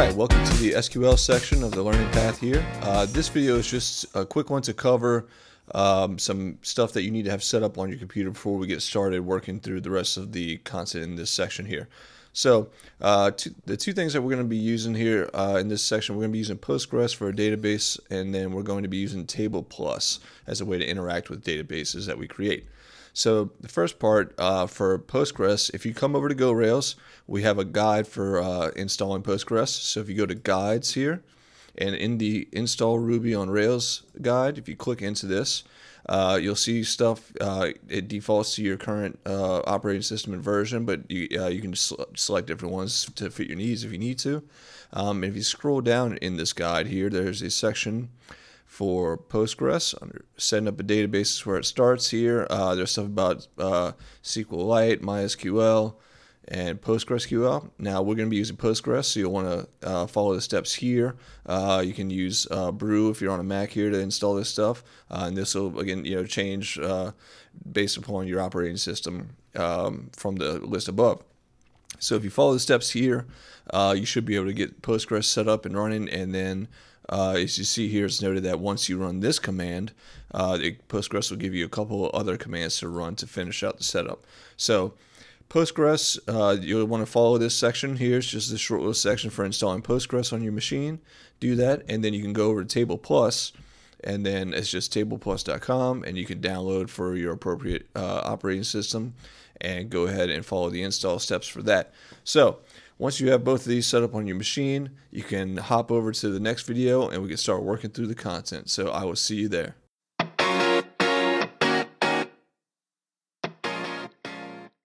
Uh, welcome to the SQL section of the learning path here. Uh, this video is just a quick one to cover um, some stuff that you need to have set up on your computer before we get started working through the rest of the content in this section here. So uh, the two things that we're going to be using here uh, in this section, we're going to be using Postgres for a database, and then we're going to be using Table Plus as a way to interact with databases that we create. So the first part uh, for Postgres, if you come over to GoRails, we have a guide for uh, installing Postgres. So if you go to Guides here, and in the Install Ruby on Rails guide, if you click into this, uh, you'll see stuff. Uh, it defaults to your current uh, operating system and version, but you, uh, you can select different ones to fit your needs if you need to. Um, if you scroll down in this guide here, there's a section for Postgres under setting up a database is where it starts here. Uh, there's stuff about uh, SQLite, MySQL, and PostgreSQL. Now we're going to be using Postgres, so you'll want to uh, follow the steps here. Uh, you can use uh, Brew if you're on a Mac here to install this stuff, uh, and this will again you know change uh, based upon your operating system um, from the list above. So if you follow the steps here, uh, you should be able to get Postgres set up and running, and then uh, as you see here, it's noted that once you run this command, uh, Postgres will give you a couple other commands to run to finish out the setup. So Postgres, uh, you'll want to follow this section here. It's just a short little section for installing Postgres on your machine. Do that, and then you can go over to Table Plus, and then it's just tableplus.com, and you can download for your appropriate uh, operating system and go ahead and follow the install steps for that. So once you have both of these set up on your machine, you can hop over to the next video and we can start working through the content. So I will see you there.